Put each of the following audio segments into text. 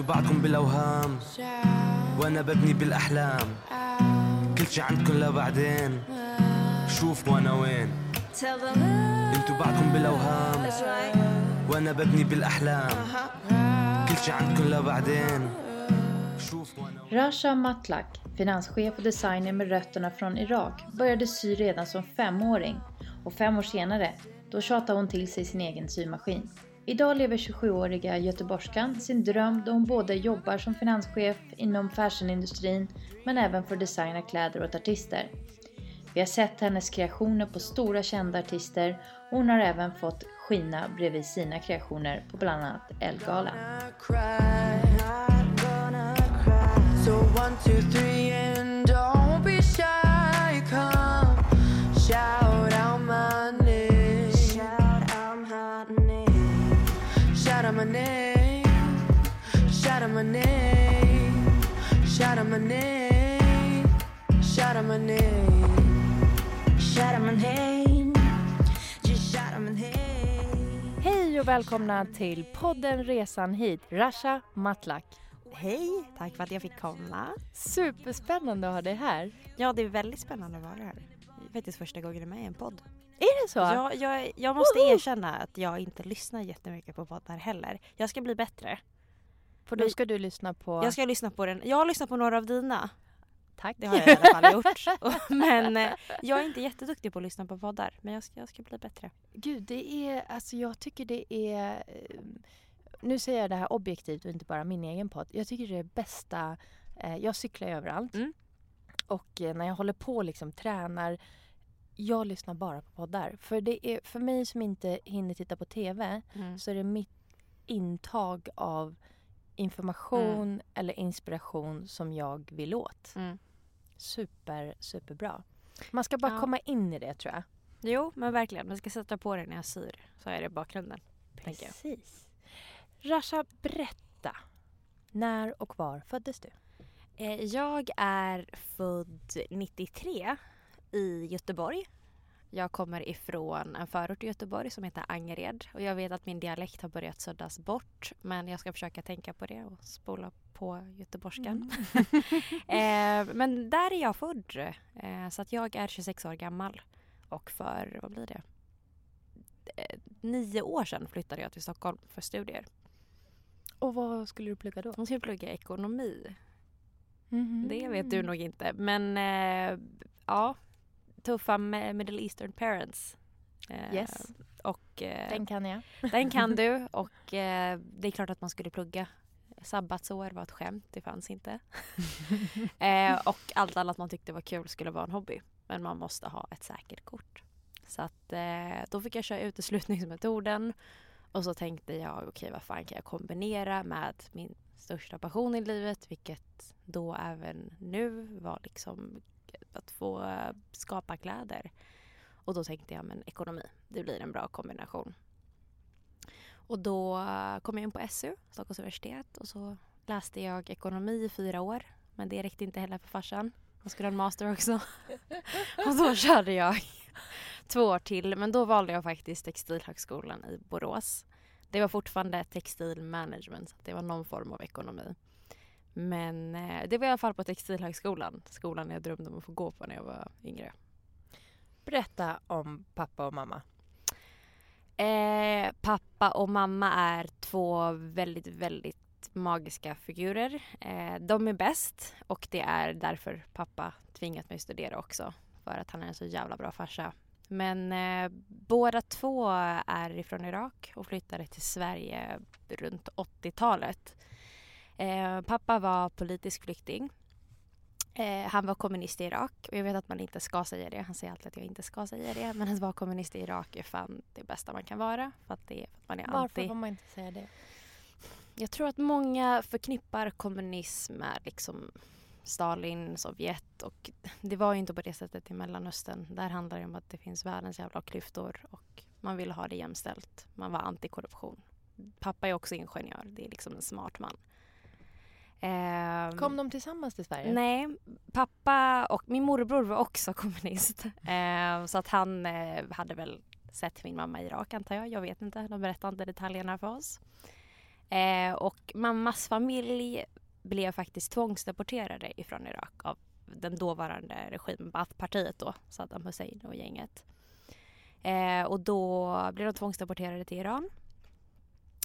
أنتوا بعدكم بالاوهام وأنا ببني بالاحلام كل شي عندكم لبعدين شوف وأنا وين أنتوا بعدكم بالاوهام وأنا ببني بالاحلام كل شي عندكم لبعدين شوف وأنا وين Rasha Matlak, finanschef och designer med rötterna från Irak, började sy redan som femåring och fem år senare, då tjatade hon till sig sin egen symaskin. Idag lever 27-åriga göteborgskan sin dröm då hon både jobbar som finanschef inom fashionindustrin men även får designa kläder åt artister. Vi har sett hennes kreationer på stora kända artister och hon har även fått skina bredvid sina kreationer på bland annat Elgala. So Hej och välkomna till podden Resan hit, Rasha Matlak. Hej, tack för att jag fick komma. Superspännande att ha dig här. Ja, det är väldigt spännande att vara här. Det är faktiskt första gången jag är med i en podd. Är det så? Jag, jag, jag måste Woho! erkänna att jag inte lyssnar jättemycket på poddar heller. Jag ska bli bättre. För då ska du lyssna på... Jag ska lyssna på den. Jag har lyssnat på några av dina. Tack. Det har jag i alla fall gjort. Men eh, jag är inte jätteduktig på att lyssna på poddar. Men jag ska, jag ska bli bättre. Gud, det är... Alltså jag tycker det är... eh, Nu säger jag det här objektivt och inte bara min egen podd. Jag tycker det är bästa... eh, Jag cyklar överallt. Mm. Och eh, när jag håller på liksom tränar jag lyssnar bara på poddar. För det är för mig som inte hinner titta på TV så är det mitt intag av information eller inspiration som jag vill åt. Mm. Super, superbra. Man ska bara Ja. komma in i det tror jag. Jo, men verkligen. Man ska sätta på det när jag syr. Så är det i bakgrunden. Precis. Rasha, berätta. När och var föddes du? Eh, Jag är född 93 i Göteborg. Jag kommer ifrån en förort i Göteborg som heter Angered och jag vet att min dialekt har börjat suddas bort men jag ska försöka tänka på det och spola på göteborgskan. eh, men där är jag född eh, så att jag är 26 år gammal och för, vad blir det? Eh, nio år sedan flyttade jag till Stockholm för studier. Och vad skulle du plugga då? Jag skulle plugga ekonomi. Mhm. Det vet du nog inte. Men eh, ja, tuffa Middle Eastern parents. Eh, Yes. Och eh, Den kan jag. den kan du. Och det är klart att man skulle plugga. Sabbatsår var ett skämt, det fanns inte. eh, och allt annat man tyckte var kul skulle vara en hobby. Men man måste ha ett säkert kort. Så att eh, då fick jag köra uteslutningsmetoden. Och så tänkte jag, okej vad fan kan jag kombinera med min största passion i livet, vilket då även nu var liksom att få skapa kläder. Och då tänkte jag, men ekonomi, det blir en bra kombination. Och då kom jag in på SU, Stockholms universitet, och så läste jag ekonomi i fyra år. Men det räckte inte heller för farsan. Han skulle ha en master också. och då körde jag två år till. Men då valde jag faktiskt Textilhögskolan i Borås. Det var fortfarande textilmanagement, så det var någon form av ekonomi. Men eh, det var i alla fall på Textilhögskolan, skolan jag drömde om att få gå på när jag var yngre. Berätta om pappa och mamma. Eh, pappa och mamma är två väldigt, väldigt magiska figurer. Eh, de är bäst och det är därför pappa tvingat mig studera också. För att han är en så jävla bra farsa. Men eh, båda två är ifrån Irak och flyttade till Sverige runt 80-talet. Eh, pappa var politisk flykting. Eh, han var kommunist i Irak och jag vet att man inte ska säga det. Han säger alltid att jag inte ska säga det. Men att vara kommunist i Irak är fan det bästa man kan vara. För att, det, för att man är Varför anti. får man inte säga det? Jag tror att många förknippar kommunism med liksom Stalin, Sovjet och det var ju inte på det sättet i Mellanöstern. Där handlar det om att det finns världens jävla klyftor och man ville ha det jämställt. Man var antikorruption. Pappa är också ingenjör, det är liksom en smart man. Ehm, Kom de tillsammans till Sverige? Nej, pappa och min morbror var också kommunist. Eh, så att han eh, hade väl sett min mamma i Irak antar jag. Jag vet inte, de berättade inte detaljerna för oss. Eh, och mammas familj blev faktiskt tvångsdeporterade ifrån Irak av den dåvarande regimen, Baathpartiet då, Saddam Hussein och gänget. Eh, och då blev de tvångsdeporterade till Iran.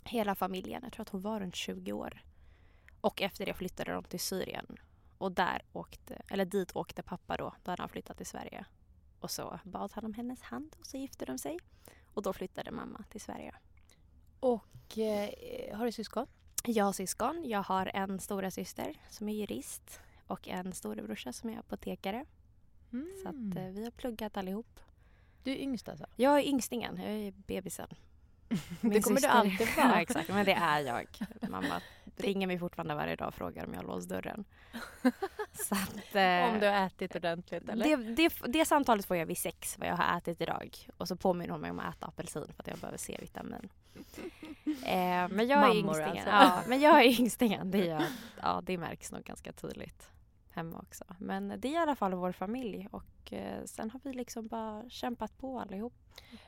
Hela familjen, jag tror att hon var runt 20 år. Och efter det flyttade de till Syrien. Och där åkte, eller dit åkte pappa då, då hade han flyttat till Sverige. Och så bad han om hennes hand och så gifte de sig. Och då flyttade mamma till Sverige. Och eh, har du syskon? Jag har syskon. Jag har en stora syster som är jurist och en storebrorsa som är apotekare. Så att eh, vi har pluggat allihop. Du är yngst alltså? Jag är yngstingen, jag är bebisen. Min det kommer syster- du alltid vara. ja, exakt, men det är jag. Mamma ringer mig fortfarande varje dag och frågar om jag har låst dörren. Att, eh, Om du har ätit ordentligt eller? det, det, det samtalet får jag vid sex, vad jag har ätit idag. Och så påminner hon mig om att äta apelsin för att jag behöver C-vitamin. Eh, men jag är Mammor yngstingen. alltså. Ja, men jag är yngstingen. Det, gör, ja, det märks nog ganska tydligt hemma också. Men det är i alla fall vår familj och eh, sen har vi liksom bara kämpat på allihop.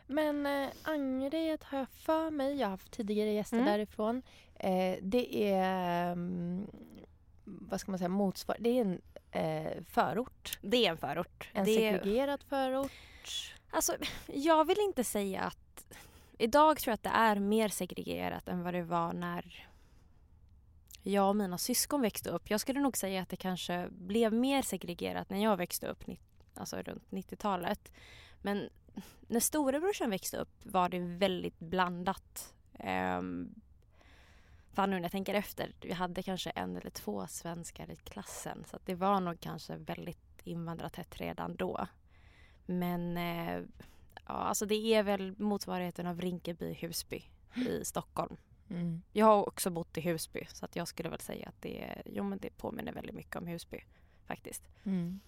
Men eh, Angered har jag för mig, jag har haft tidigare gäster Mm. därifrån. Eh, det är, mm, vad ska man säga, motsvar det är en eh, förort. Det är en förort. En det, segregerad förort. Alltså, jag vill inte säga att... Idag tror jag att det är mer segregerat än vad det var när jag och mina syskon växte upp. Jag skulle nog säga att det kanske blev mer segregerat när jag växte upp, alltså runt 90-talet. Men när storebrorsan växte upp var det väldigt blandat. Um, fan nu när jag tänker efter, vi hade kanske en eller två svenskar i klassen så att det var nog kanske väldigt invandrartätt redan då. Men eh, ja, alltså det är väl motsvarigheten av Rinkeby, Husby i Stockholm. Mm. Jag har också bott i Husby så att jag skulle väl säga att det, jo, men det påminner väldigt mycket om Husby faktiskt. Mm.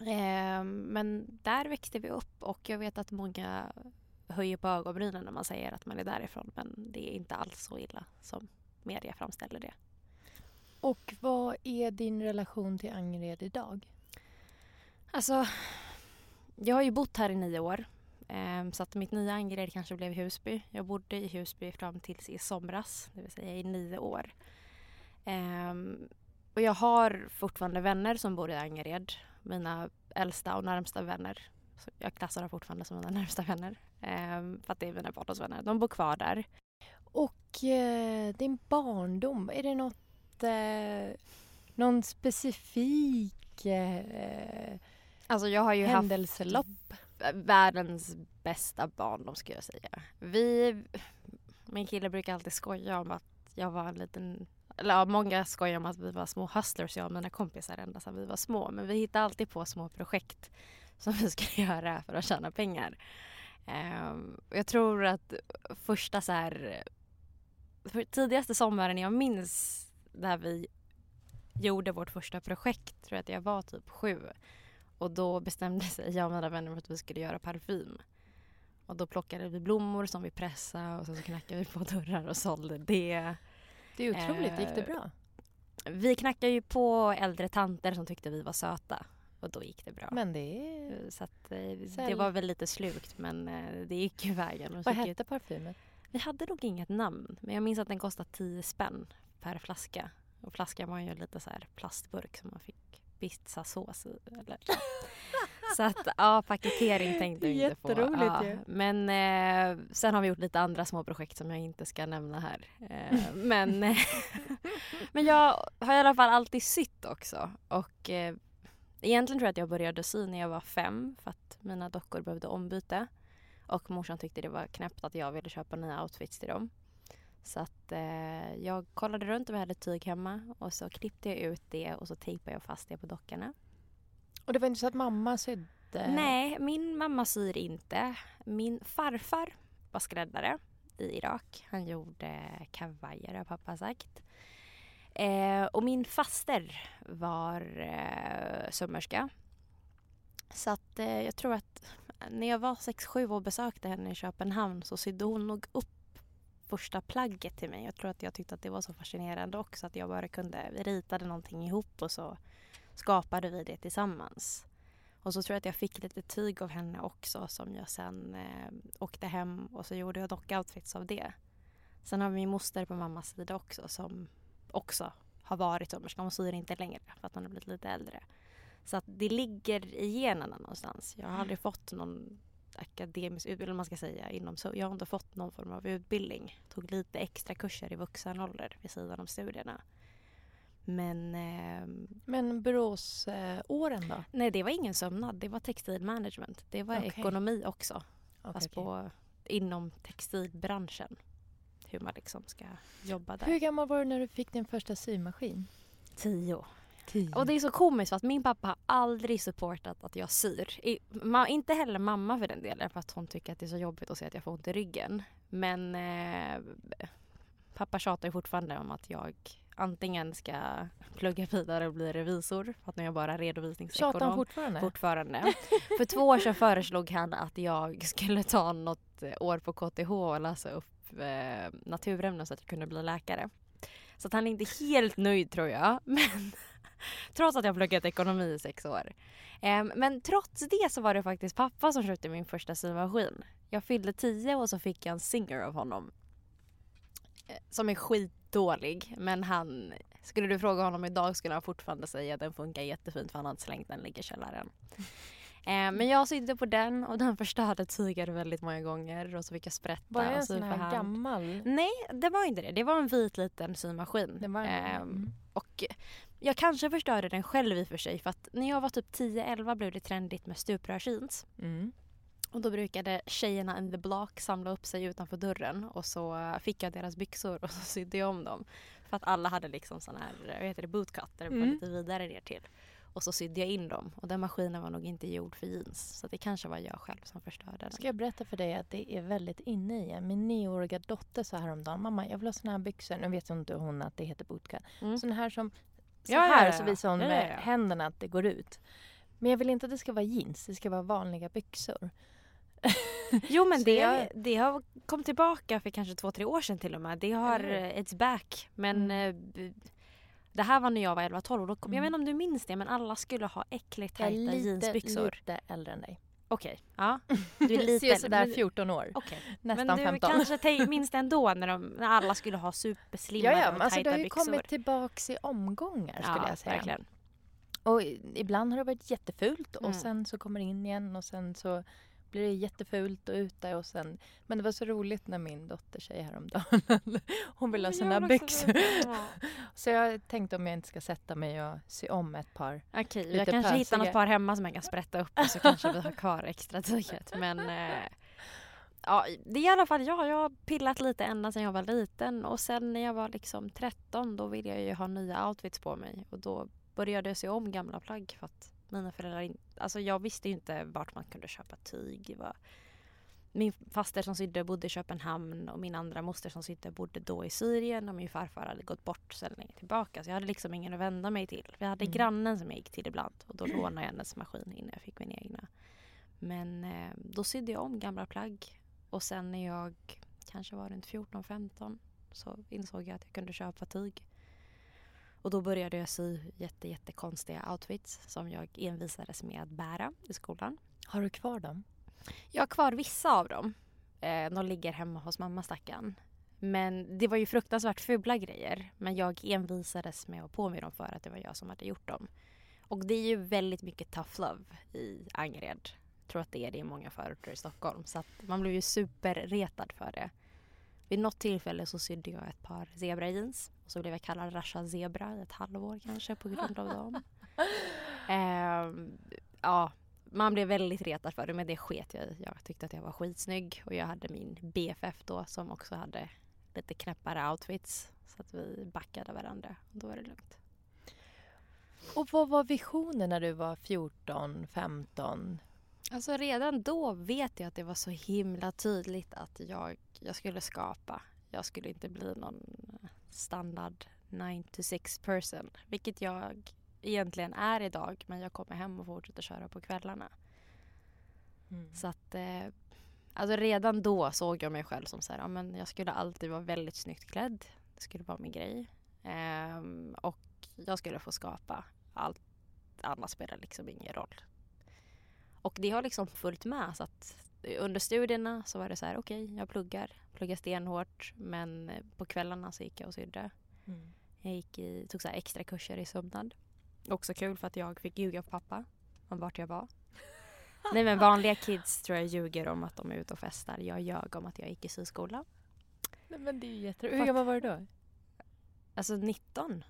Eh, men där växte vi upp och jag vet att många höjer på ögonbrynen när man säger att man är därifrån men det är inte alls så illa som media framställer det. Och vad är din relation till Angered idag? Alltså, jag har ju bott här i nio år. Eh, så att mitt nya Angered kanske blev Husby. Jag bodde i Husby fram tills i somras, det vill säga i nio år. Eh, och jag har fortfarande vänner som bor i Angered. Mina äldsta och närmsta vänner. Så jag klassar dem fortfarande som mina närmsta vänner. Eh, för att det är mina barndomsvänner. De bor kvar där. Och eh, din barndom, är det något, eh, någon specifik eh, Alltså jag har ju haft händelselopp? Världens bästa barndom skulle jag säga. Vi, min kille brukar alltid skoja om att jag var en liten, eller ja, många skojar om att vi var små hustlers jag och mina kompisar ända sedan vi var små. Men vi hittade alltid på små projekt som vi skulle göra för att tjäna pengar. Um, jag tror att första så här, för tidigaste sommaren jag minns där vi gjorde vårt första projekt, tror jag att jag var typ sju. Och då bestämde sig jag och mina vänner för att vi skulle göra parfym. Och då plockade vi blommor som vi pressade och sen så knackade vi på dörrar och sålde det. Det är otroligt, gick det Eh, bra? Vi knackade ju på äldre tanter som tyckte vi var söta. Och då gick det bra. Men det är... Så att, eh, det var väl lite slukt men eh, det gick ju vägen. Vad fick ju- hette parfymen? Vi hade nog inget namn men jag minns att den kostade 10 spänn per flaska. Och flaskan var ju lite så här plastburk som man fick pizzasås i. Eller. så att ja, paketering tänkte jag inte på. Jätteroligt ja. ju. Men eh, sen har vi gjort lite andra små projekt som jag inte ska nämna här. Eh, men, men jag har i alla fall alltid sytt också. Och eh, egentligen tror jag att jag började sy när jag var fem för att mina dockor behövde ombyte. Och morsan tyckte det var knäppt att jag ville köpa nya outfits till dem. Så att eh, jag kollade runt och vi hade tyg hemma och så klippte jag ut det och så tejpade jag fast det på dockorna. Och det var inte så att mamma sydde? Nej, min mamma syr inte. Min farfar var skräddare i Irak. Han gjorde kavajer har pappa sagt. Eh, och min faster var eh, sömmerska. Så att eh, jag tror att när jag var 6-7 och besökte henne i Köpenhamn så sydde hon nog upp första plagget till mig. Jag tror att jag tyckte att det var så fascinerande också att jag bara kunde, vi ritade någonting ihop och så skapade vi det tillsammans. Och så tror jag att jag fick lite tyg av henne också som jag sen eh, åkte hem och så gjorde jag dockoutfits av det. Sen har vi min moster på mammas sida också som också har varit sömmerska. Hon syr inte längre för att hon har blivit lite äldre. Så att det ligger i generna någonstans. Jag har aldrig fått någon akademisk utbildning, eller man ska säga. Inom, så jag har inte fått någon form av utbildning. Tog lite extra kurser i vuxen ålder vid sidan om studierna. Men ehm, Men Boråsåren då? nej, det var ingen sömnad. Det var textilmanagement. Det var Okej. ekonomi också. Okej, fast okej. på, inom textilbranschen. Hur man liksom ska jobba där. Hur gammal var du när du fick din första symaskin? Tio. Tio. Och det är så komiskt för att min pappa har aldrig supportat att jag syr. I, ma, inte heller mamma för den delen för att hon tycker att det är så jobbigt att se att jag får ont i ryggen. Men eh, pappa tjatar fortfarande om att jag antingen ska plugga vidare och bli revisor för att nu är jag bara redovisningsekonom. Tjatar han fortfarande? Fortfarande. För två år sedan föreslog han att jag skulle ta något år på KTH och läsa upp eh, naturämnen så att jag kunde bli läkare. Så att han är inte helt nöjd tror jag. Men trots att jag har pluggat ekonomi i sex år. Em, men trots det så var det faktiskt pappa som köpte min första symaskin. Jag fyllde tio och så fick jag en Singer av honom. Eh, Som är skitdålig men han skulle du fråga honom idag skulle han fortfarande säga att den funkar jättefint för han har inte slängt den, ligger i källaren. Eh, men jag sydde på den och den förstörde tyger väldigt många gånger och så fick jag sprätta Var det och en sy sån här hand. gammal? Nej, det var inte det. Det var en vit liten symaskin. Det var Ehm, mm. och jag kanske förstörde den själv i och för sig för att när jag var typ 10-11 blev det trendigt med stuprörsjeans. Mm. Och då brukade tjejerna in the block samla upp sig utanför dörren och så fick jag deras byxor och så sydde jag om dem. För att alla hade liksom sån här, vad heter det, bootcut där det var Mm. lite vidare ner till. Och så sydde jag in dem och den maskinen var nog inte gjord för jeans. Så det kanske var jag själv som förstörde den. Ska jag berätta för dig att det är väldigt inne i Min nioåriga dotter sa häromdagen, mamma jag vill ha såna här byxor. Nu vet inte hon att det heter bootcut. Mm. Såna här som, så Ja, ja, här ja, så visar hon med händerna att det går ut. Men jag vill inte att det ska vara jeans, det ska vara vanliga byxor. Jo men Så det, jag- det har kom tillbaka för kanske två, tre år sedan till och med. Det har, eh, it's back. Men Mm. eh, det här var när jag var 11-12 och då kom, jag vet Mm. inte om du minns det men alla skulle ha äckligt Jag är tajta lite, jeansbyxor. lite äldre än dig. Okej, ja. Du är lite Ser äldre, sådär men- 14 år. Okej. Nästan men du 15. kanske minns det ändå när, de, när alla skulle ha superslimmade Ja, ja, och men alltså det tajta har ju byxor. kommit tillbaks i omgångar skulle ja, jag säga. verkligen. Och ibland har det varit jättefult och Mm. sen så kommer det in igen och sen så blir det jättefult och ute och sen... Men det var så roligt när min dotter säger häromdagen hon vill ha också byxor. Så jag tänkte om jag inte ska sätta mig och sy om ett par. Okej, jag kanske hittar något pösiga. par hemma som jag kan sprätta upp och så kanske vi har kvar extra tyget. Men eh, ja, det är i alla fall jag. Jag har pillat lite ända sedan jag var liten och sen när jag var liksom 13 då ville jag ju ha nya outfits på mig och då började jag se om gamla plagg för att mina föräldrar alltså jag visste inte vart man kunde köpa tyg. Var, min faster som sydde bodde i Köpenhamn och min andra moster som sydde bodde då i Syrien och min farfar hade gått bort sedan länge tillbaka så jag hade liksom ingen att vända mig till. Vi hade Mm. grannen som jag gick till ibland och då lånade jag hennes maskin innan jag fick min egna. Men eh, då sydde jag om gamla plagg och sen när jag kanske var runt 14-15 så insåg jag att jag kunde köpa tyg. Och då började jag sy jätte, jättekonstiga outfits som jag envisades med att bära i skolan. Har du kvar dem? Jag har kvar vissa av dem. Eh, de ligger hemma hos mamma stackarn. men det var ju fruktansvärt fula grejer. Men jag envisades med att på mig dem för att det var jag som hade gjort dem. Och det är ju väldigt mycket tough love i Angered. Jag tror att det är det i många förorter i Stockholm. Så att man blev ju superretad för det. Vid något tillfälle så sydde jag ett par zebrajeans. Och så blev jag kallad Rasha Zebra i ett halvår kanske på grund av dem. Ehm, ja, man blev väldigt retad för det men det sket jag i. Jag tyckte att jag var skitsnygg och jag hade min BFF då som också hade lite knäppare outfits. Så att vi backade varandra. Och då var det lugnt. Och vad var visionen när du var 14, 15? Alltså redan då vet jag att det var så himla tydligt att jag, jag skulle skapa. Jag skulle inte bli någon standard 9 to 6 person. Vilket jag egentligen är idag men jag kommer hem och fortsätter köra på kvällarna. Mm. Så att eh, alltså redan då såg jag mig själv som så här, ja, men jag skulle alltid vara väldigt snyggt klädd. Det skulle vara min grej. Ehm, och jag skulle få skapa. Allt annat spelar liksom ingen roll. Och det har liksom följt med så att under studierna så var det så här okej okay, jag pluggar, pluggar stenhårt men på kvällarna så gick jag och sydde. Mm. Jag gick i, tog så extra kurser i sömnad. Också kul för att jag fick ljuga för pappa om vart jag var. Nej men vanliga kids tror jag ljuger om att de är ute och festar. Jag ljög om att jag gick i syskola. Nej, men det är ju jätteroligt. Hur gammal var du då? Alltså 19.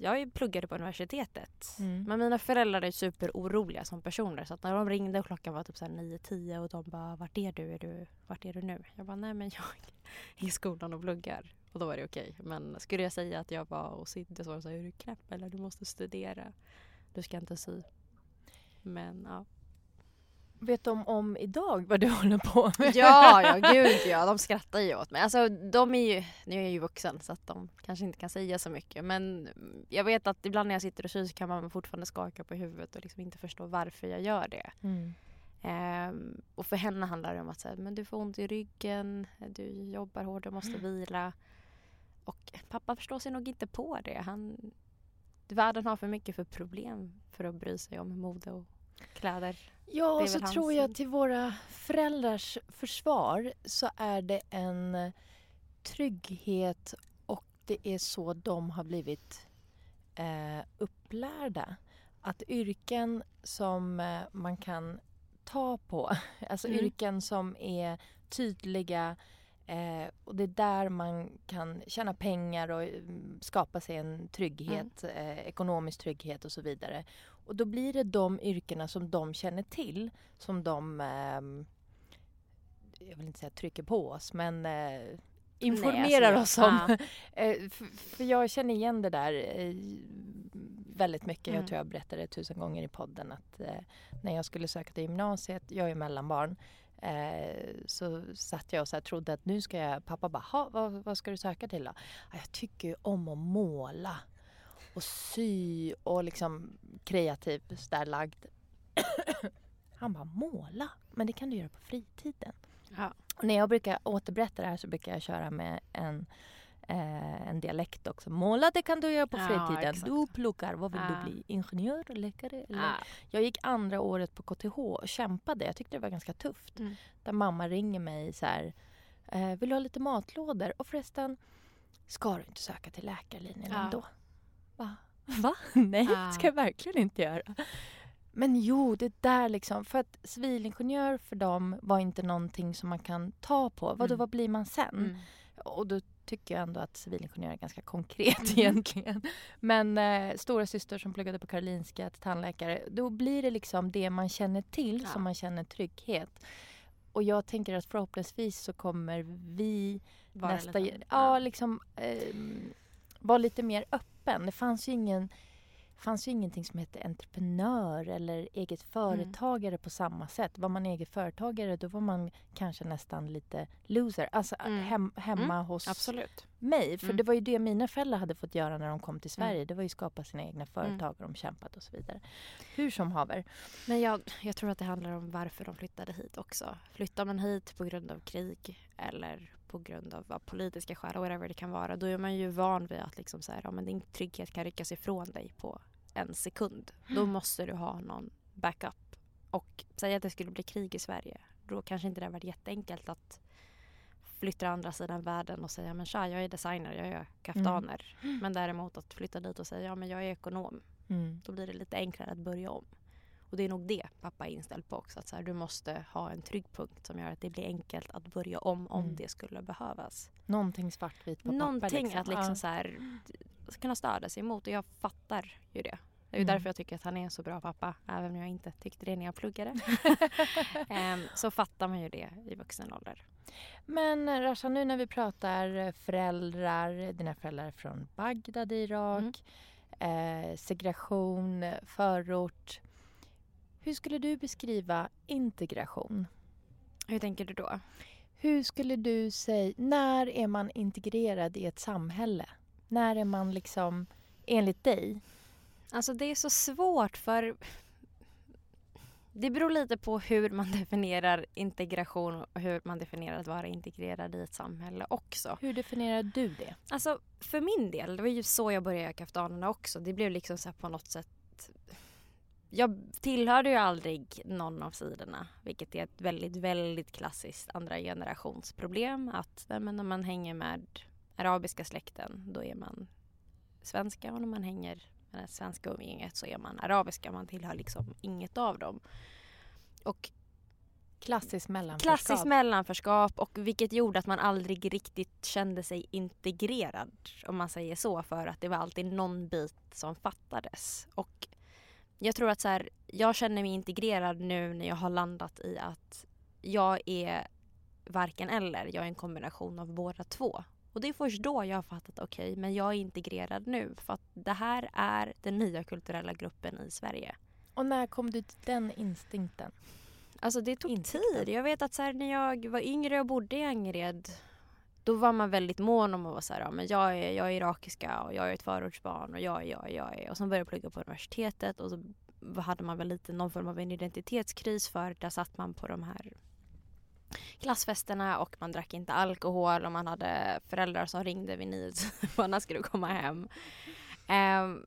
Jag pluggade på universitetet. Mm. Men mina föräldrar är superoroliga som personer. Så att när de ringde och klockan var typ 9-10 och de bara vart är du? Är du? Vart är du nu? Jag bara nej men jag är i skolan och pluggar. Och då var det okej. Okay. Men skulle jag säga att jag var och sydde så var de så här, är du knäpp eller du måste studera. Du ska inte sy. Men ja. Vet de om idag vad du håller på med? Ja, ja gud ja. De skrattar ju åt mig. Alltså de är ju, nu är jag ju vuxen så att de kanske inte kan säga så mycket. Men jag vet att ibland när jag sitter och syr så kan man fortfarande skaka på huvudet och liksom inte förstå varför jag gör det. Mm. Um, och för henne handlar det om att säga, men du får ont i ryggen, du jobbar hårt, du måste vila. Och pappa förstår sig nog inte på det. Han, världen har för mycket för problem för att bry sig om mode och kläder. Ja, och så tror jag till våra föräldrars försvar så är det en trygghet och det är så de har blivit eh, upplärda. Att yrken som eh, man kan ta på, alltså mm. yrken som är tydliga eh, och det är där man kan tjäna pengar och mm, skapa sig en trygghet, mm. eh, ekonomisk trygghet och så vidare. Och då blir det de yrkena som de känner till som de, eh, jag vill inte säga trycker på oss, men eh, informerar Nej, oss om. Ja. Eh, för, jag känner igen det där eh, väldigt mycket. Mm. Jag tror jag berättade det tusen gånger i podden att eh, när jag skulle söka till gymnasiet, jag är mellanbarn, så satt jag och så trodde att nu ska jag, pappa bara, vad, vad ska du söka till då? Jag tycker ju om att måla och sy och liksom kreativt där lagd. Han bara, måla? Men det kan du göra på fritiden. Ja. Och när jag brukar återberätta det här så brukar jag köra med en, eh, en dialekt också. Måla det kan du göra på fritiden. Ja, du pluggar, vad vill ja. du bli? Ingenjör, läkare? Eller? Ja. Jag gick andra året på KTH och kämpade. Jag tyckte det var ganska tufft. Mm. Där mamma ringer mig så här. Eh, vill du ha lite matlådor? Och förresten, ska du inte söka till läkarlinjen ändå? Va? Va? Nej, det ska jag verkligen inte göra. Men jo, det där liksom. För att civilingenjör för dem var inte någonting som man kan ta på. Vadå, mm. vad blir man sen? Mm. Och då tycker jag ändå att civilingenjör är ganska konkret mm. egentligen. Men eh, stora syster som pluggade på Karolinska till tandläkare, då blir det liksom det man känner till ja. som man känner trygghet. Och jag tänker att förhoppningsvis så kommer vi Bara nästa... Ja, ja, liksom eh, vara lite mer öppen. Det fanns ju ingen fanns ju ingenting som hette entreprenör eller eget mm. företagare mm. på samma sätt. Var man eget företagare då var man kanske nästan lite loser. Alltså mm. hem, hemma mm. hos Absolut. mig. För mm. det var ju det mina föräldrar hade fått göra när de kom till Sverige. Det var ju skapa sina egna företag och de kämpat och så vidare. Hur som haver. Men jag, jag tror att det handlar om varför de flyttade hit också. Flyttar man hit på grund av krig eller på grund av vad, politiska skäl, whatever det kan vara, då är man ju van vid att liksom så här, ja, men din trygghet kan ryckas ifrån dig på en sekund. Då mm. måste du ha någon backup. Och säg att det skulle bli krig i Sverige, då kanske inte det hade varit jätteenkelt att flytta till andra sidan världen och säga men tja, jag är designer, jag gör kaftaner. Mm. Men däremot att flytta dit och säga ja men jag är ekonom. Mm. Då blir det lite enklare att börja om. Och det är nog det pappa är inställd på också. Att så här, du måste ha en trygg punkt som gör att det blir enkelt att börja om om mm. det skulle behövas. Någonting svartvitt på Någonting papper. Någonting att liksom ja. så här, kunna stödja sig emot och jag fattar ju det. Det är mm. därför jag tycker att han är en så bra pappa, även om jag inte tyckte det när jag pluggade. um, så fattar man ju det i vuxen ålder. Men Rasha, nu när vi pratar föräldrar, dina föräldrar från Bagdad i Irak, mm. eh, segregation, förort. Hur skulle du beskriva integration? Hur tänker du då? Hur skulle du säga, när är man integrerad i ett samhälle? När är man liksom, enligt dig? Alltså det är så svårt för det beror lite på hur man definierar integration och hur man definierar att vara integrerad i ett samhälle också. Hur definierar du det? Alltså för min del, det var ju så jag började göra kaftanerna också. Det blev liksom så på något sätt jag tillhörde ju aldrig någon av sidorna, vilket är ett väldigt, väldigt klassiskt andra generationsproblem. Att men när man hänger med arabiska släkten, då är man svenska och när man hänger med det svenska umgänget så är man arabiska. Man tillhör liksom inget av dem. Och Klassiskt mellanförskap. Klassiskt mellanförskap och vilket gjorde att man aldrig riktigt kände sig integrerad om man säger så för att det var alltid någon bit som fattades. Och jag tror att så här, jag känner mig integrerad nu när jag har landat i att jag är varken eller. Jag är en kombination av båda två. Och det är först då jag har fattat okej, okay, men jag är integrerad nu för att det här är den nya kulturella gruppen i Sverige. Och när kom du till den instinkten? Alltså det tog Insikten. tid. Jag vet att så här, när jag var yngre och bodde i Angered då var man väldigt mån om att vara så här, ja, men jag är, jag är irakiska och jag är ett förortsbarn och jag är, jag är, jag är. Och sen började jag plugga på universitetet och så hade man väl lite någon form av en identitetskris för där satt man på de här klassfesterna och man drack inte alkohol och man hade föräldrar som ringde vid nio när skulle komma hem. Um,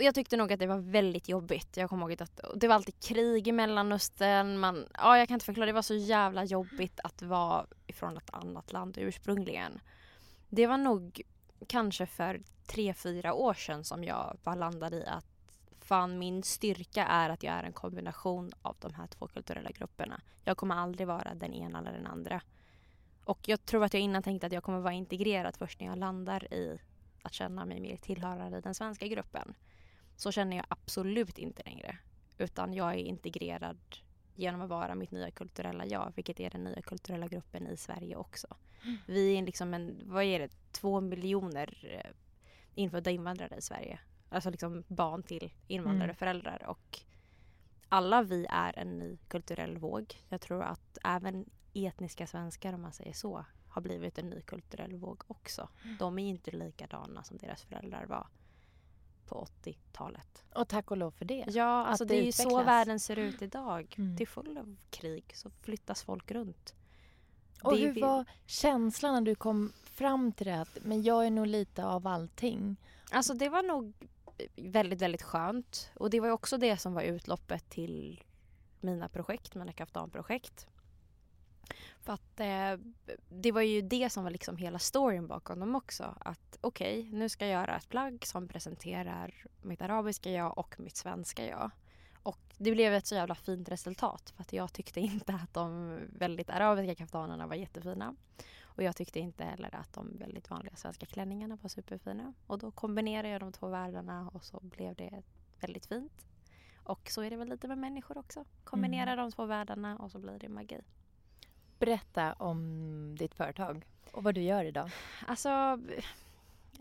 Jag tyckte nog att det var väldigt jobbigt. Jag kommer ihåg att det var alltid krig i Mellanöstern. Man, ja, jag kan inte förklara, det var så jävla jobbigt att vara ifrån ett annat land ursprungligen. Det var nog kanske för tre, fyra år sedan som jag bara landade i att fan min styrka är att jag är en kombination av de här två kulturella grupperna. Jag kommer aldrig vara den ena eller den andra. Och jag tror att jag innan tänkte att jag kommer vara integrerad först när jag landar i att känna mig mer tillhörande den svenska gruppen. Så känner jag absolut inte längre. Utan jag är integrerad genom att vara mitt nya kulturella jag, vilket är den nya kulturella gruppen i Sverige också. Mm. Vi är liksom en, vad är det, två miljoner eh, infödda invandrare i Sverige. Alltså liksom barn till invandrare mm. föräldrar och alla vi är en ny kulturell våg. Jag tror att även etniska svenskar om man säger så har blivit en ny kulturell våg också. Mm. De är inte likadana som deras föräldrar var på 80-talet. Och tack och lov för det. Ja, alltså det, det är ju så världen ser ut idag. Mm. Det är full av krig, så flyttas folk runt. Och det hur var känslan när du kom fram till det att men jag är nog lite av allting? Alltså det var nog väldigt, väldigt skönt. Och det var också det som var utloppet till mina projekt, mina kaftanprojekt. För att eh, det var ju det som var liksom hela storyn bakom dem också. Att okej, okay, nu ska jag göra ett plagg som presenterar mitt arabiska jag och mitt svenska jag. Och det blev ett så jävla fint resultat för att jag tyckte inte att de väldigt arabiska kaftanerna var jättefina. Och jag tyckte inte heller att de väldigt vanliga svenska klänningarna var superfina. Och då kombinerade jag de två världarna och så blev det väldigt fint. Och så är det väl lite med människor också. Kombinera mm. de två världarna och så blir det magi. Berätta om ditt företag och vad du gör idag. Alltså,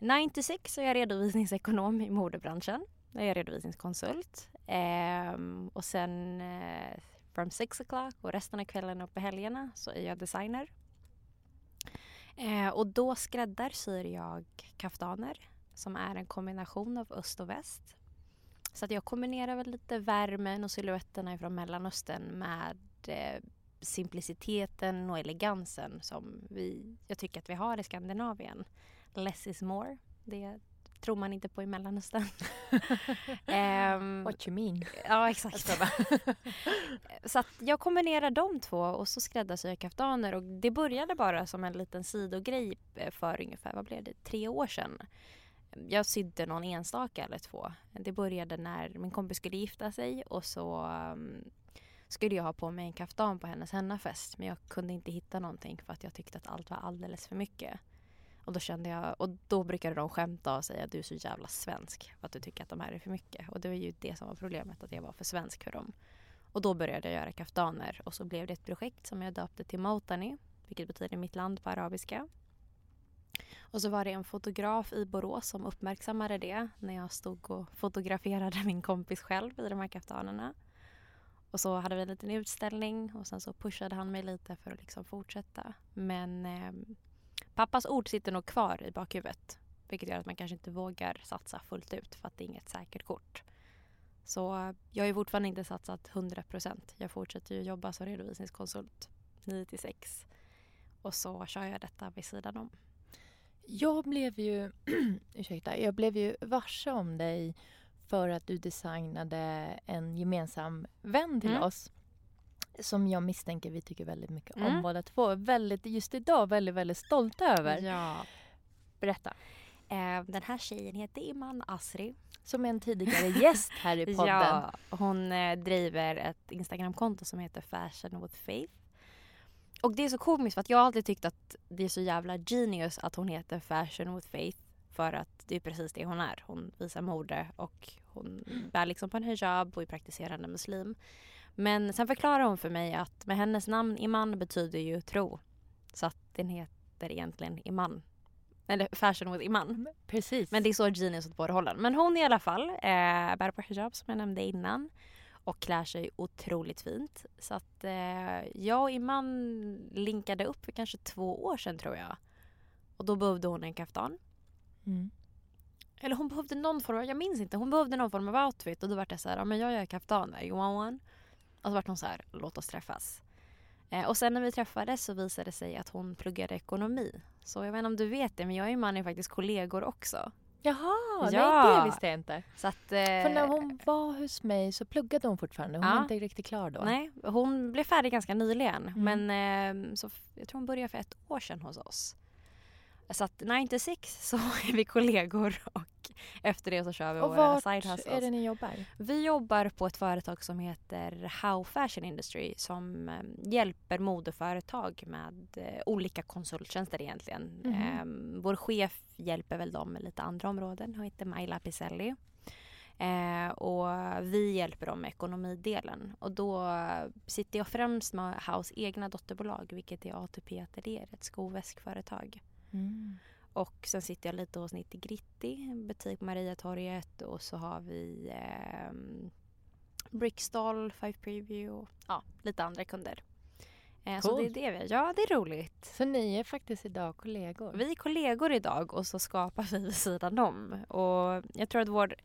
96 så är jag redovisningsekonom i modebranschen. Jag är redovisningskonsult. Ehm, och sen eh, from 6 o'clock och resten av kvällen och på helgerna så är jag designer. Ehm, och då skräddarsyr jag kaftaner som är en kombination av öst och väst. Så att jag kombinerar väl lite värmen och siluetterna från Mellanöstern med eh, simpliciteten och elegansen som vi, jag tycker att vi har i Skandinavien. Less is more. Det tror man inte på i Mellanöstern. um, What you mean? Ja, exakt. så att jag kombinerar de två och så skräddarsyr jag kaftaner och det började bara som en liten sidogrej eh, för ungefär, vad blev det, tre år sedan. Jag sydde någon enstaka eller två. Det började när min kompis skulle gifta sig och så um, skulle jag ha på mig en kaftan på hennes hennafest men jag kunde inte hitta någonting för att jag tyckte att allt var alldeles för mycket. Och då kände jag, och då brukade de skämta och säga att du är så jävla svensk för att du tycker att de här är för mycket. Och det var ju det som var problemet, att jag var för svensk för dem. Och då började jag göra kaftaner och så blev det ett projekt som jag döpte till Moutani vilket betyder mitt land på arabiska. Och så var det en fotograf i Borås som uppmärksammade det när jag stod och fotograferade min kompis själv i de här kaftanerna. Och så hade vi en liten utställning och sen så pushade han mig lite för att liksom fortsätta. Men eh, pappas ord sitter nog kvar i bakhuvudet. Vilket gör att man kanske inte vågar satsa fullt ut för att det är inget säkert kort. Så jag har ju fortfarande inte satsat 100% Jag fortsätter ju jobba som redovisningskonsult 9 till 6. Och så kör jag detta vid sidan om. Jag blev ju, ursäkta, jag blev ju varse om dig för att du designade en gemensam vän till mm. oss som jag misstänker vi tycker väldigt mycket mm. om båda två. Väldigt, just idag väldigt, väldigt stolta över. Ja. Berätta. Eh, den här tjejen heter Iman Asri. Som är en tidigare gäst här i podden. Ja, hon eh, driver ett Instagramkonto som heter Fashion with Faith. Och det är så komiskt för att jag har alltid tyckt att det är så jävla genius att hon heter Fashion with Faith. För att det är precis det hon är. Hon visar mode och hon bär liksom på en hijab och är praktiserande muslim. Men sen förklarar hon för mig att med hennes namn Iman betyder ju tro. Så att den heter egentligen Iman. Eller Fashion with Iman. Precis. Men det är så genius åt båda hållen. Men hon i alla fall eh, bär på hijab som jag nämnde innan. Och klär sig otroligt fint. Så att eh, jag och Iman linkade upp för kanske två år sedan tror jag. Och då behövde hon en kaftan. Mm. Eller hon behövde någon form av, jag minns inte, hon behövde någon form av outfit och då var det så här, ja men jag gör kaftaner, you want one? Och så vart hon så här, låt oss träffas. Eh, och sen när vi träffades så visade det sig att hon pluggade ekonomi. Så jag vet inte om du vet det men jag och Iman är faktiskt kollegor också. Jaha, ja. nej det visste jag inte. Så att, eh, För när hon var hos mig så pluggade hon fortfarande. Hon ja. var inte riktigt klar då. Nej, hon blev färdig ganska nyligen. Mm. Men eh, så, jag tror hon började för ett år sedan hos oss. Så att 9 to 6 så är vi kollegor och efter det så kör vi Och våra vart side hustles. är det ni jobbar? Vi jobbar på ett företag som heter How Fashion Industry som eh, hjälper modeföretag med eh, olika konsulttjänster egentligen. Eh, vår chef hjälper väl dem med lite andra områden. Hon heter Maila Piselli. Eh, och vi hjälper dem med ekonomidelen. Och då sitter jag främst med House egna dotterbolag vilket är ATP Atelier, ett skoväskföretag. Mm. Och sen sitter jag lite hos Nitti Gritti, en butik på Mariatorget och så har vi eh, Brickstall, Five Preview och ja, lite andra kunder. Eh, så det är det vi. Ja, det är roligt. Så ni är faktiskt idag kollegor? Vi är kollegor idag och så skapar vi vid sidan om. Och jag tror att vår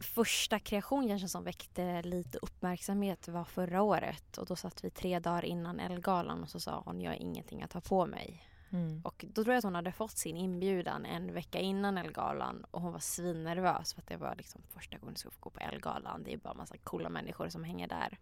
första kreation kanske som väckte lite uppmärksamhet var förra året. Och då satt vi tre dagar innan Elgalan och så sa hon jag har ingenting att ha på mig. Mm. Och då tror jag att hon hade fått sin inbjudan en vecka innan Elgalan och hon var svinnervös för att det var liksom första gången hon skulle få gå på Elgalan. Det är bara massa coola människor som hänger där.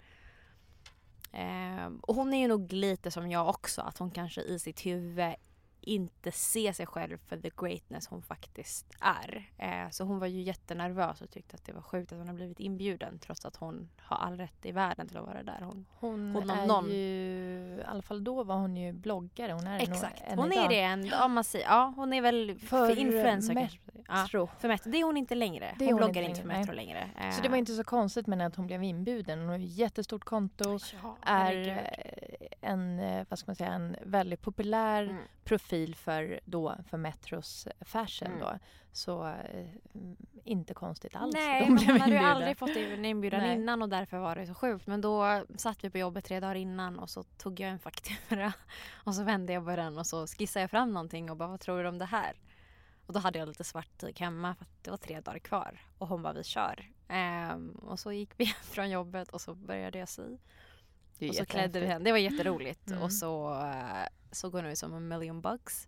Eh, och hon är ju nog lite som jag också, att hon kanske i sitt huvud inte ser sig själv för the greatness hon faktiskt är. Eh, så hon var ju jättenervös och tyckte att det var sjukt att hon har blivit inbjuden trots att hon har all rätt i världen till att vara där. Hon, Hon, Hon är någon. ju, i alla fall då var hon ju bloggare. Hon är exakt, än hon idag. är det. En, ja, man säger, ja, hon är väl för, För influencer Metro. kanske. Ja. För Metro. Det är hon inte längre. Hon, hon bloggar inte för Metro längre. Eh, Så det var inte så konstigt men att hon blev inbjuden. Hon har ju jättestort konto. Ja, är en, eh, vad ska man säga, en väldigt populär Mm. profil för, då, för Metros fashion Mm. då. Så eh, inte konstigt alls. Nej, blev hon hade ju aldrig fått en inbjudan Nej. innan och därför var det så sjukt. Men då satt vi på jobbet tre dagar innan och så tog jag en faktura och så vände jag på den och så skissade jag fram någonting och bara vad tror du om det här? Och då hade jag lite svart tyg hemma för att det var tre dagar kvar och hon bara vi kör. Ehm, och så gick vi från jobbet och så började jag sy. Det Och så klädde vi henne. Det var jätteroligt. Mm. Och så såg hon ut som en million bucks.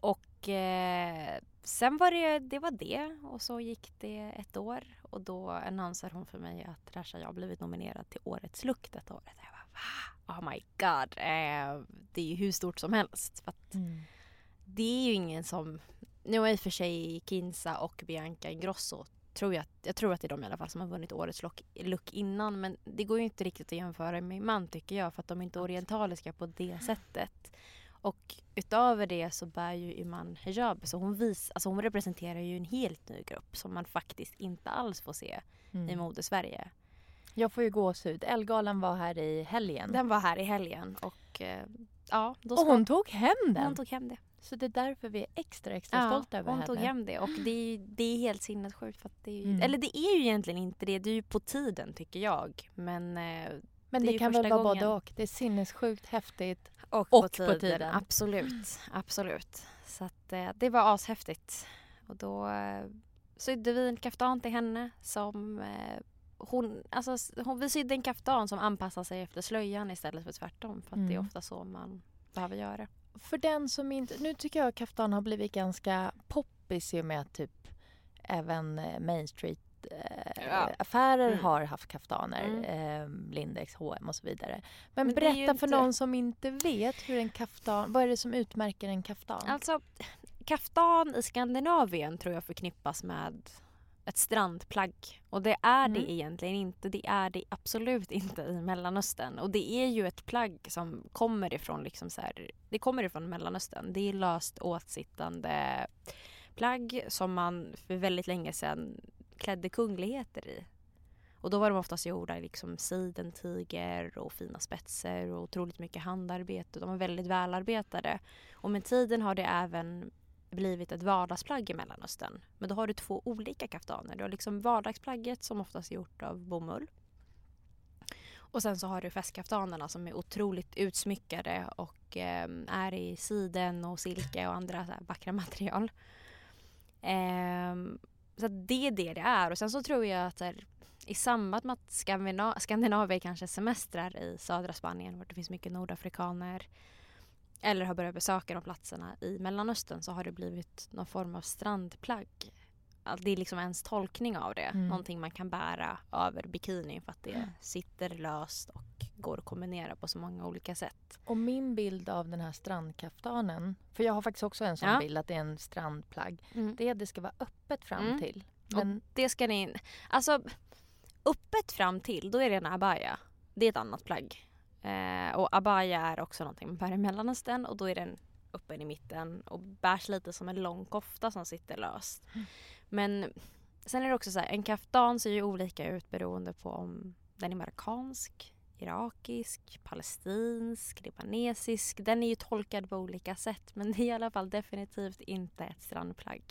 Och eh, sen var det det, var det. Och så gick det ett år. Och då annonserade hon för mig att Rasha, jag har blivit nominerad till Årets look detta året. Jag bara, va? Oh my god. Eh, det är ju hur stort som helst. För Mm. det är ju ingen som... Nu har i och för sig Kinsa och Bianca Ingrosso tror jag, jag tror att det är de i alla fall som har vunnit årets look, look innan men det går ju inte riktigt att jämföra med man tycker jag för att de är inte orientaliska på det sättet. Och utöver det så bär ju Iman hijab så hon, vis, alltså hon representerar ju en helt ny grupp som man faktiskt inte alls får se i Mm. mode-Sverige. Jag får ju gåshud. Elgalan var här i helgen. Den var här i helgen och eh, ja, då och hon tog hem den. hon tog hem det. Så det är därför vi är extra extra stolta över hon henne. tog hem det och det är, det är helt sinnessjukt. För att det är, ju- Mm. Eller det är ju egentligen inte det, det är ju på tiden tycker jag. Men, eh, Men det det, ju kan väl vara både och. Det är sinnessjukt häftigt. och, Och på, på tiden. tiden. Absolut, absolut. Så att, eh, det var ashäftigt. Och då eh, sydde vi en kaftan till henne som hon, alltså, hon, vi sydde en kaftan som anpassar sig efter slöjan istället för tvärtom. För att det är Mm. ofta så man behöver göra. För den som inte... Nu tycker jag kaftan har blivit ganska poppis i och med att typ även eh, Main Street eh, Ja. affärer Mm. har haft kaftaner. Mm. Eh, Lindex, H&M och så vidare. Men, Men berätta för inte- någon som inte vet hur en kaftan... Vad är det som utmärker en kaftan? Alltså, kaftan i Skandinavien tror jag förknippas med ett strandplagg. Och det är Mm. det egentligen inte. Det är det absolut inte i Mellanöstern. Och det är ju ett plagg som kommer ifrån liksom så här, det kommer ifrån Mellanöstern. Det är löst åtsittande plagg som man för väldigt länge sedan klädde kungligheter i. Och då var de oftast gjorda i liksom sidentyger och fina spetser och otroligt mycket handarbete. De var väldigt välarbetade. Och med tiden har det även blivit ett vardagsplagg i Mellanöstern. Men då har du två olika kaftaner. Du har liksom vardagsplagget som oftast är gjort av bomull. Och sen så har du festkaftanerna som är otroligt utsmyckade och eh, är i siden och silke och andra så här vackra material. Eh, så att det är det det är. Och sen så tror jag att här, i samband med att Skandina- Skandinavier kanske semestrar i södra Spanien, vart det finns mycket nordafrikaner, eller har börjat besöka de platserna i Mellanöstern så har det blivit någon form av strandplagg. Att Det är liksom ens tolkning av det. Mm. Någonting man kan bära över bikinin för att det sitter löst och går att kombinera på så många olika sätt. Och min bild av den här strandkaftanen, för jag har faktiskt också en sån Ja. bild att det är en strandplagg. Mm. Det är att det ska vara öppet fram Mm. till. Och Men, det ska ni... Alltså, öppet fram till, då är det en abaya. Det är ett annat plagg. Eh, och abaya är också någonting man bär i Mellanöstern och då är den öppen i mitten och bärs lite som en lång kofta som sitter löst. Mm. Men sen är det också så här, en kaftan ser ju olika ut beroende på om den är marockansk, irakisk, palestinsk, libanesisk. Den är ju tolkad på olika sätt men det är i alla fall definitivt inte ett strandplagg.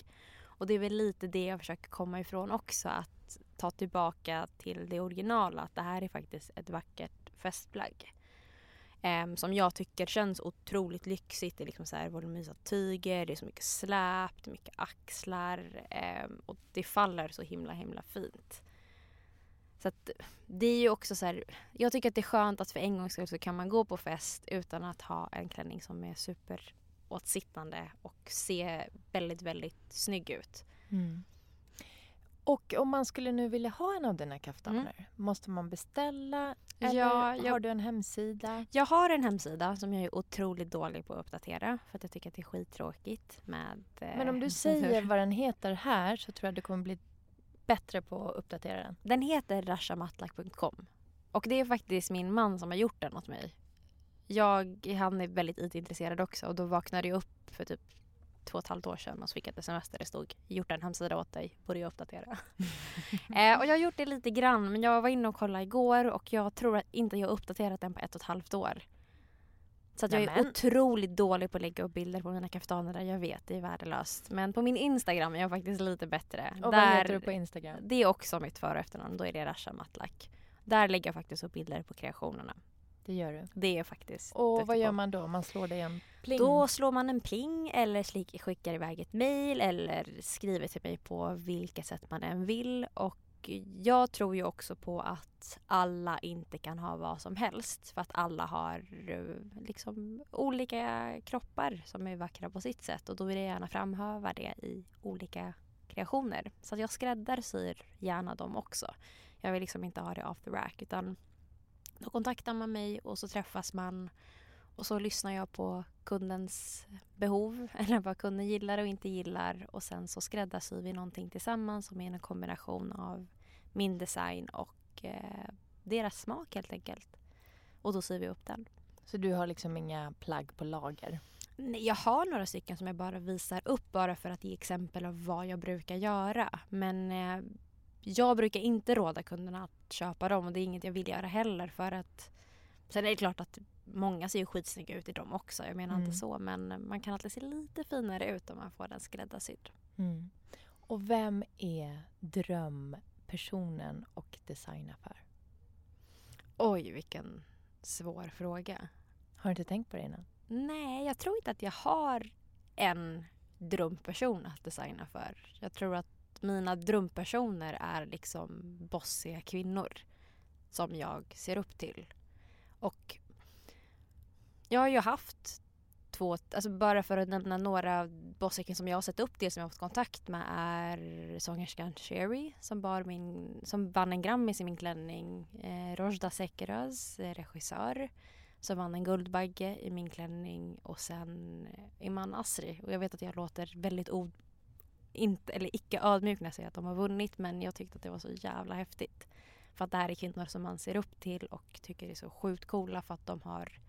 Och det är väl lite det jag försöker komma ifrån också. Att ta tillbaka till det originala. Att det här är faktiskt ett vackert festplagg. Em, som jag tycker känns otroligt lyxigt. Det är liksom så här voluminösa tyger, det är så mycket släp, det är mycket axlar. em, och det faller så himla himla fint. Så att det är ju också så här, jag tycker att det är skönt att för en gångs skull så kan man gå på fest utan att ha en klänning som är super åtsittande och se väldigt, väldigt snygg ut. mm. Och om man skulle nu vilja ha en av dina kaftaner, måste man beställa? Eller Mm. Ja, jag- har du en hemsida? Jag har en hemsida som jag är otroligt dålig på att uppdatera för att jag tycker att det är skittråkigt med eh, Men om du säger vad den heter här så tror jag du kommer bli bättre på att uppdatera den. Den heter rashamatlak.com och det är faktiskt min man som har gjort den åt mig. Jag, han är väldigt IT-intresserad också och då vaknade jag upp för typ två och ett halvt år sedan och så fick jag ett sms där det stod gjort en hemsida åt dig, borde jag uppdatera. eh, och jag har gjort det lite grann men jag var inne och kollade igår och jag tror att inte jag har uppdaterat den på ett och ett halvt år. Så att jag är Nämen. otroligt dålig på att lägga upp bilder på mina kaftaner där jag vet det är värdelöst. Men på min Instagram är jag faktiskt lite bättre. Och där, vad heter du på Instagram? Det är också mitt för och efternamn, då är det Rasha Matlak. Där lägger jag faktiskt upp bilder på kreationerna. Det gör du. Det är faktiskt Och vad gör man då? Man slår dig en pling? Då slår man en pling eller skickar iväg ett mail eller skriver till mig på vilket sätt man än vill. Och jag tror ju också på att alla inte kan ha vad som helst. För att alla har eh, liksom olika kroppar som är vackra på sitt sätt. Och då vill jag gärna framhäva det i olika kreationer. Så jag skräddarsyr gärna dem också. Jag vill liksom inte ha det off the rack utan då kontaktar man mig och så träffas man och så lyssnar jag på kundens behov eller vad kunden gillar och inte gillar och sen så skräddarsyr vi någonting tillsammans som är en kombination av min design och eh, deras smak helt enkelt. Och då syr vi upp den. Så du har liksom inga plagg på lager? Nej, Jag har några stycken som jag bara visar upp bara för att ge exempel av vad jag brukar göra. Men eh, jag brukar inte råda kunderna att köpa dem och det är inget jag vill göra heller för att Sen är det klart att många ser ju skitsnygga ut i dem också. Jag menar Mm. inte så men man kan alltid se lite finare ut om man får den skräddarsydd. Mm. Och vem är drömpersonen och designa för? Oj vilken svår fråga. Har du inte tänkt på det innan? Nej, jag tror inte att jag har en drömperson att designa för. Jag tror att mina drömpersoner är liksom bossiga kvinnor som jag ser upp till. Och jag har ju haft två, alltså bara för att nämna några bossiga som jag har sett upp till som jag har fått kontakt med är sångerskan Sherry som, bar min, som vann en Grammis i min klänning. Eh, Rojda Sekeraz, eh, regissör som vann en Guldbagge i min klänning och sen eh, Iman Asri. Och jag vet att jag låter väldigt inte, eller icke ödmjuk när jag säger att de har vunnit men jag tyckte att det var så jävla häftigt. För att det här är kvinnor som man ser upp till och tycker är så sjukt coola för att de har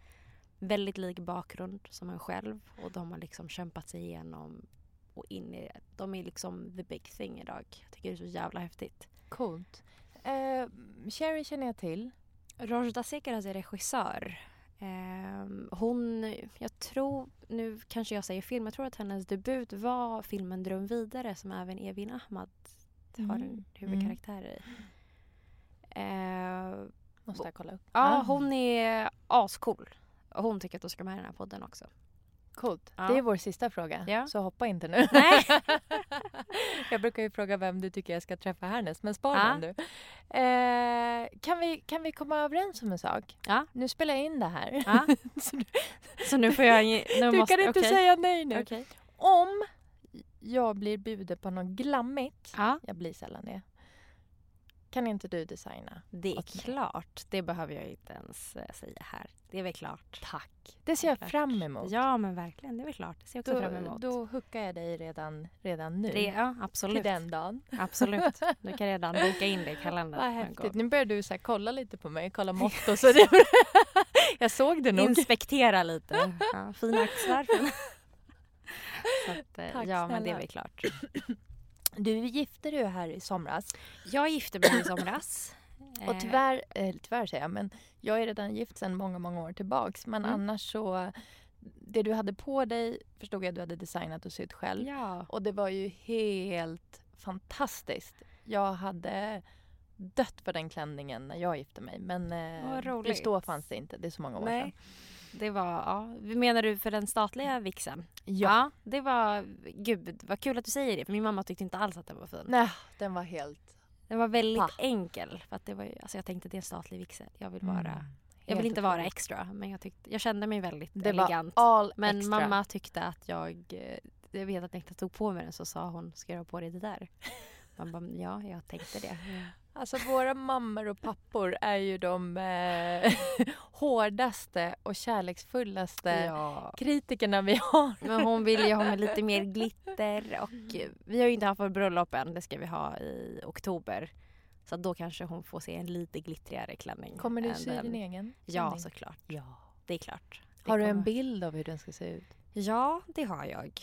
väldigt lik bakgrund som en själv och de har liksom kämpat sig igenom och in i det. De är liksom the big thing idag. Jag tycker det är så jävla häftigt. Coolt. Eh, Sherry känner jag till. Rojda Sekeraz är regissör. Ehm, hon, jag tror, nu kanske jag säger film, jag tror att hennes debut var filmen Dröm vidare som även Evin Ahmad har en Mm. huvudkaraktär i. Ehm, Måste jag kolla upp. ja, Ah, hon är ascool. Och hon tycker att du ska med i den här podden också. Coolt. Ja. Det är vår sista fråga. Ja. Så hoppa inte nu. Nej. jag brukar ju fråga vem du tycker jag ska träffa härnäst, men spar Ja. den du. Eh, kan, vi, kan vi komma överens om en sak? Ja. Nu spelar jag in det här. Ja. Så du, Så nu får jag... Nu du måste, kan inte okej. säga nej nu. Okej. Om jag blir bjuden på något glammigt, Ja. jag blir sällan det. Kan inte du designa? Det är klart. Det behöver jag inte ens eh, säga här. Det är väl klart. Tack. Det ser jag Klart. fram emot. Ja, men verkligen. Det är väl klart. Det ser jag också då, fram emot. då hookar jag dig redan, redan nu. det, ja, till absolut. den dagen. Absolut. Du kan redan boka in det i kalendern. Vad häftigt. Nu börjar du så här kolla lite på mig, kolla mått och så. Jag såg det nog. Inspektera lite. Ja, fina axlar. Så att, eh, Tack ja, men det är snälla. väl klart. Du gifte dig här i somras. Jag gifte mig i somras. Och Eh, tyvärr, eh, tyvärr säger jag, men jag är redan gift sedan många, många år tillbaks. Men Mm. annars så, det du hade på dig förstod jag att du hade designat och sytt själv. Ja. Och det var ju helt fantastiskt. Jag hade dött för den klänningen när jag gifte mig. Men eh, just då fanns det inte. Det är så många år Nej. sedan. Det var, ja. Menar du för den statliga vixen? Ja. det var, gud vad kul att du säger det för min mamma tyckte inte alls att den var fin. Nej, den var helt... Den var väldigt Pa. enkel. För att det var, alltså jag tänkte det är en statlig vigsel. Jag vill, vara, Mm, jag vill inte vara extra men jag, tyckte, jag kände mig väldigt Det elegant. var all men extra. mamma tyckte att jag, eh, jag vet att när jag tog på mig den så sa hon ska jag ha på dig det där? Man bara, ja jag tänkte det. Alltså våra mammor och pappor är ju de eh, hårdaste och kärleksfullaste Ja. kritikerna vi har. Men hon ville ju ha med lite mer glitter och vi har ju inte haft vårt bröllop än. Det ska vi ha i oktober. Så då kanske hon får se en lite glittrigare klänning. Kommer du sy din egen? Ja, klänning? såklart. ja. Det är klart. Det Har du en bild av hur den ska se ut? Ja, det har jag.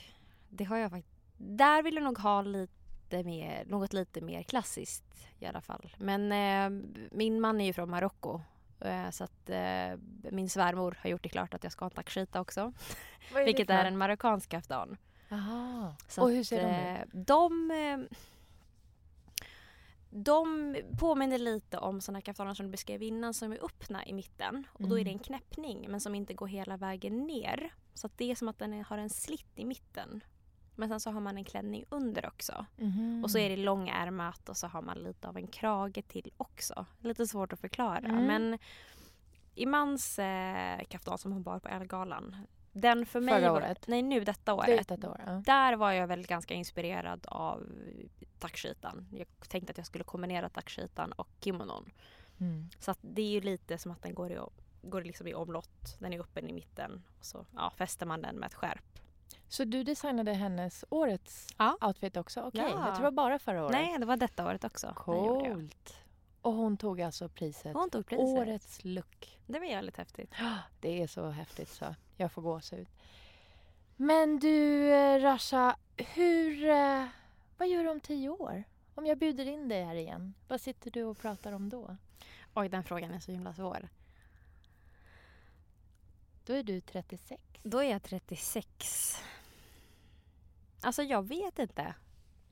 Det har jag faktiskt. Där vill jag nog ha lite mer, något lite mer klassiskt i alla fall. Men eh, min man är ju från Marocko. Eh, så att eh, min svärmor har gjort det klart att jag ska ha en takshita också. Vilket är en marockansk kaftan. Aha. Så Och hur att, ser de ut? eh, De, eh, de påminner lite om såna kaftaner som du beskrev innan som är öppna i mitten. Och då är det Mm. en knäppning men som inte går hela vägen ner. Så att det är som att den är, har en slitt i mitten. Men sen så har man en klänning under också. Mhm. Och så är det långärmat och så har man lite av en krage till också. Lite svårt att förklara. Mm. Men Imans eh, kaftan som hon bar på Ellegalan. Den för mig Förra var, året? Nej nu detta året. Det detta år, ja. Där var jag väl ganska inspirerad av takshitan. Jag tänkte att jag skulle kombinera takshitan och kimonon. Mm. Så att det är ju lite som att den går i, går liksom i omlott. Den är öppen i mitten och så ja, fäster man den med ett skärp. Så du designade hennes årets Ja. outfit också? Okej, Ja. jag tror det var bara förra året. Nej, det var detta året också. Coolt. Och hon tog alltså priset Hon tog priset. Årets look. Det var jävligt häftigt. Det är så häftigt så jag får gåshud. Men du eh, Rasha, hur, eh, vad gör du om tio år? Om jag bjuder in dig här igen, vad sitter du och pratar om då? Oj, den frågan är så himla svår. Då är du 36. Då är jag 36. Alltså jag vet inte.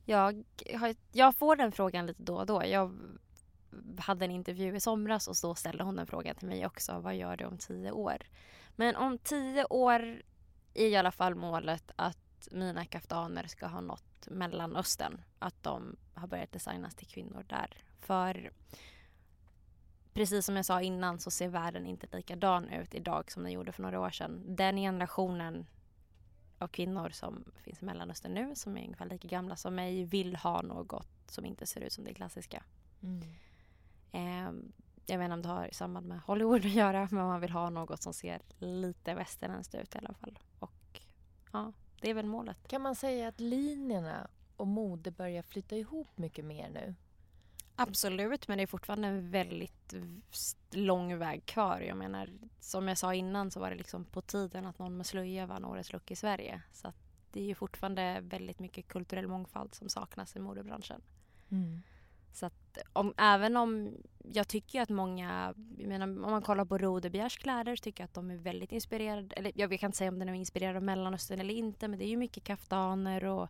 Jag, har, jag får den frågan lite då och då. Jag hade en intervju i somras och då ställde hon den frågan till mig också. Vad gör du om tio år? Men om tio år är i alla fall målet att mina kaftaner ska ha nått Mellanöstern. Att de har börjat designas till kvinnor där. För precis som jag sa innan så ser världen inte likadan ut idag som den gjorde för några år sedan. Den generationen av kvinnor som finns i Mellanöstern nu som är ungefär lika gamla som mig vill ha något som inte ser ut som det klassiska. Mm. Eh, jag vet inte om det har samband med Hollywood att göra men man vill ha något som ser lite västerländskt ut i alla fall. Och ja, det är väl målet. Kan man säga att linjerna och mode börjar flytta ihop mycket mer nu? Absolut, men det är fortfarande en väldigt lång väg kvar. Jag menar, som jag sa innan så var det liksom på tiden att någon med slöja vann årets look i Sverige. Så det är ju fortfarande väldigt mycket kulturell mångfald som saknas i modebranschen. Så att om, även om jag tycker att många, jag menar, om man kollar på Rodebjergs kläder så tycker jag att de är väldigt inspirerade, eller jag kan inte säga om den är inspirerad av Mellanöstern eller inte men det är ju mycket kaftaner och,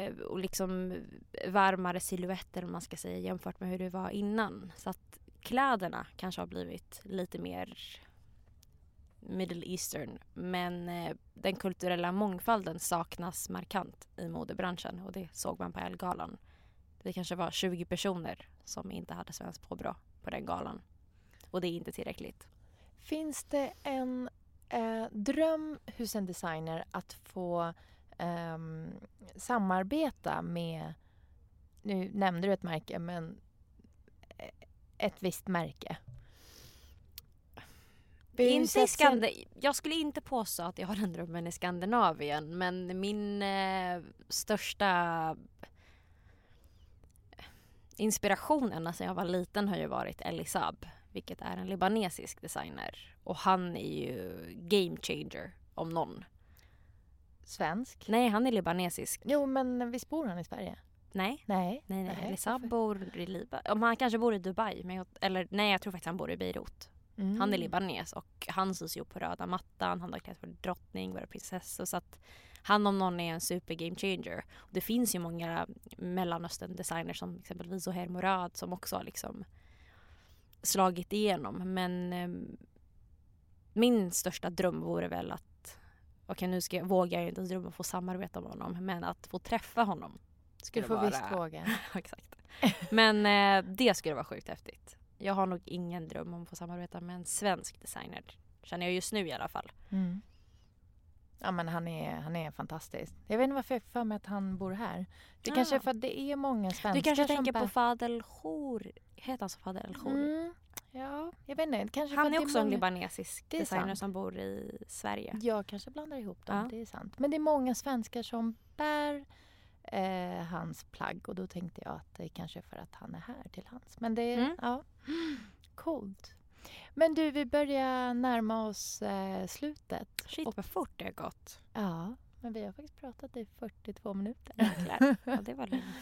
Eh, och liksom varmare silhuetter om man ska säga jämfört med hur det var innan. Så att kläderna kanske har blivit lite mer Middle Eastern men eh, den kulturella mångfalden saknas markant i modebranschen och det såg man på Ellegalan. Det kanske var 20 personer som inte hade svenskt påbrå på den galan. Och det är inte tillräckligt. Finns det en eh, dröm hos en designer att få ehm, samarbeta med, nu nämnde du ett märke, men ett visst märke? Inte Skandinavien. Jag skulle inte påstå att jag har den drömmen i Skandinavien men min eh, största inspiration ända sedan jag var liten har ju varit Elisab vilket är en libanesisk designer och han är ju game changer om någon. Svensk? Nej, han är libanesisk. Jo, men visst bor han i Sverige? Nej. Nej. Nej, nej. Nej, varför? bor i Libanon. Han kanske bor i Dubai. Men jag, eller nej, jag tror faktiskt han bor i Beirut. Mm. Han är libanes och han syns ju på röda mattan. Han har klätt för drottning, våra prinsessor. Så att han om någon är en super game changer. Och det finns ju många mellanöstern designers som exempelvis Zoher Morad som också har liksom slagit igenom. Men eh, min största dröm vore väl att, okej nu ska jag, vågar jag inte ens drömma att få samarbeta med honom, men att få träffa honom. Du Skulle får vara... visst våga. Exakt. Men eh, det skulle vara sjukt häftigt. Jag har nog ingen dröm om att få samarbeta med en svensk designer. Känner jag just nu i alla fall. Mm. Ja men han är, han är fantastisk. Jag vet inte varför jag för mig att han bor här. Det Ja. kanske är för att det är många svenskar Du kanske som tänker på Fadel Khor. Heter han så Fadel Khor? Mm, ja, jag vet inte. Kanske Han är också en många- libanesisk Det är designer sant. som bor i Sverige. Jag kanske blandar ihop dem, Ja. det är sant. Men det är många svenskar som bär eh, hans plagg och då tänkte jag att det kanske är för att han är här till hans. Men det är, Mm. ja, coolt. Men du, vi börjar närma oss eh, slutet. Shit Och- vad fort det har gått. Ja, men vi har faktiskt pratat i 42 minuter. Ja, det var länge.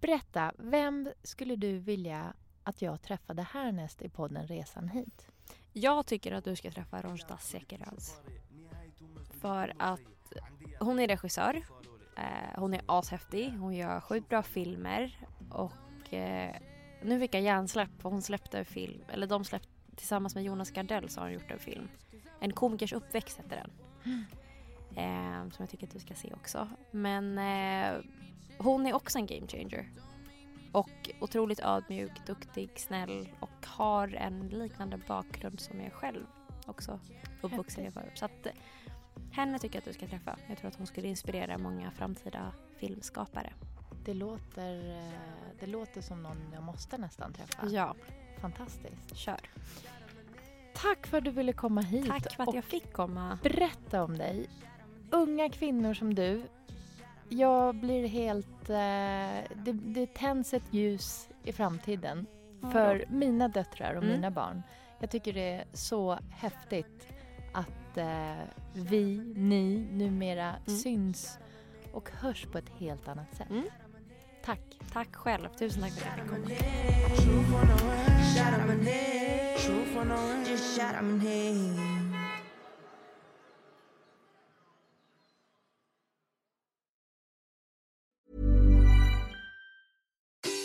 Berätta, vem skulle du vilja att jag träffade härnäst i podden Resan hit? Jag tycker att du ska träffa Rojda Sekeraz. För att hon är regissör. Eh, hon är ashäftig. Hon gör sjukt bra filmer. Och eh, nu fick jag hjärnsläpp för hon släppte en film. Eller de släppte tillsammans med Jonas Gardell så har hon gjort en film. En komikers uppväxt heter den. Eh, som jag tycker att du ska se också. Men eh, hon är också en game changer. Och otroligt ödmjuk, duktig, snäll och har en liknande bakgrund som jag själv också uppvuxen i förr. Så att eh, henne tycker jag att du ska träffa. Jag tror att hon skulle inspirera många framtida filmskapare. Det låter, eh, det låter som någon jag måste nästan träffa. Ja, Fantastiskt. kör. Tack för att du ville komma hit Tack för att jag fick komma. berätta om dig. Unga kvinnor som du. Jag blir helt... Eh, det, det tänds ett ljus i framtiden för mina döttrar och Mm. mina barn. Jag tycker det är så häftigt att eh, vi, ni, numera Mm. syns och hörs på ett helt annat sätt. Mm. Tack. Tack själv. Tusen tack för att jag fick komma.